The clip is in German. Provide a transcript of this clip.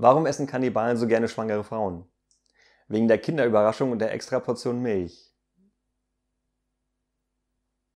Warum essen Kannibalen so gerne schwangere Frauen? Wegen der Kinderüberraschung und der Extraportion Milch.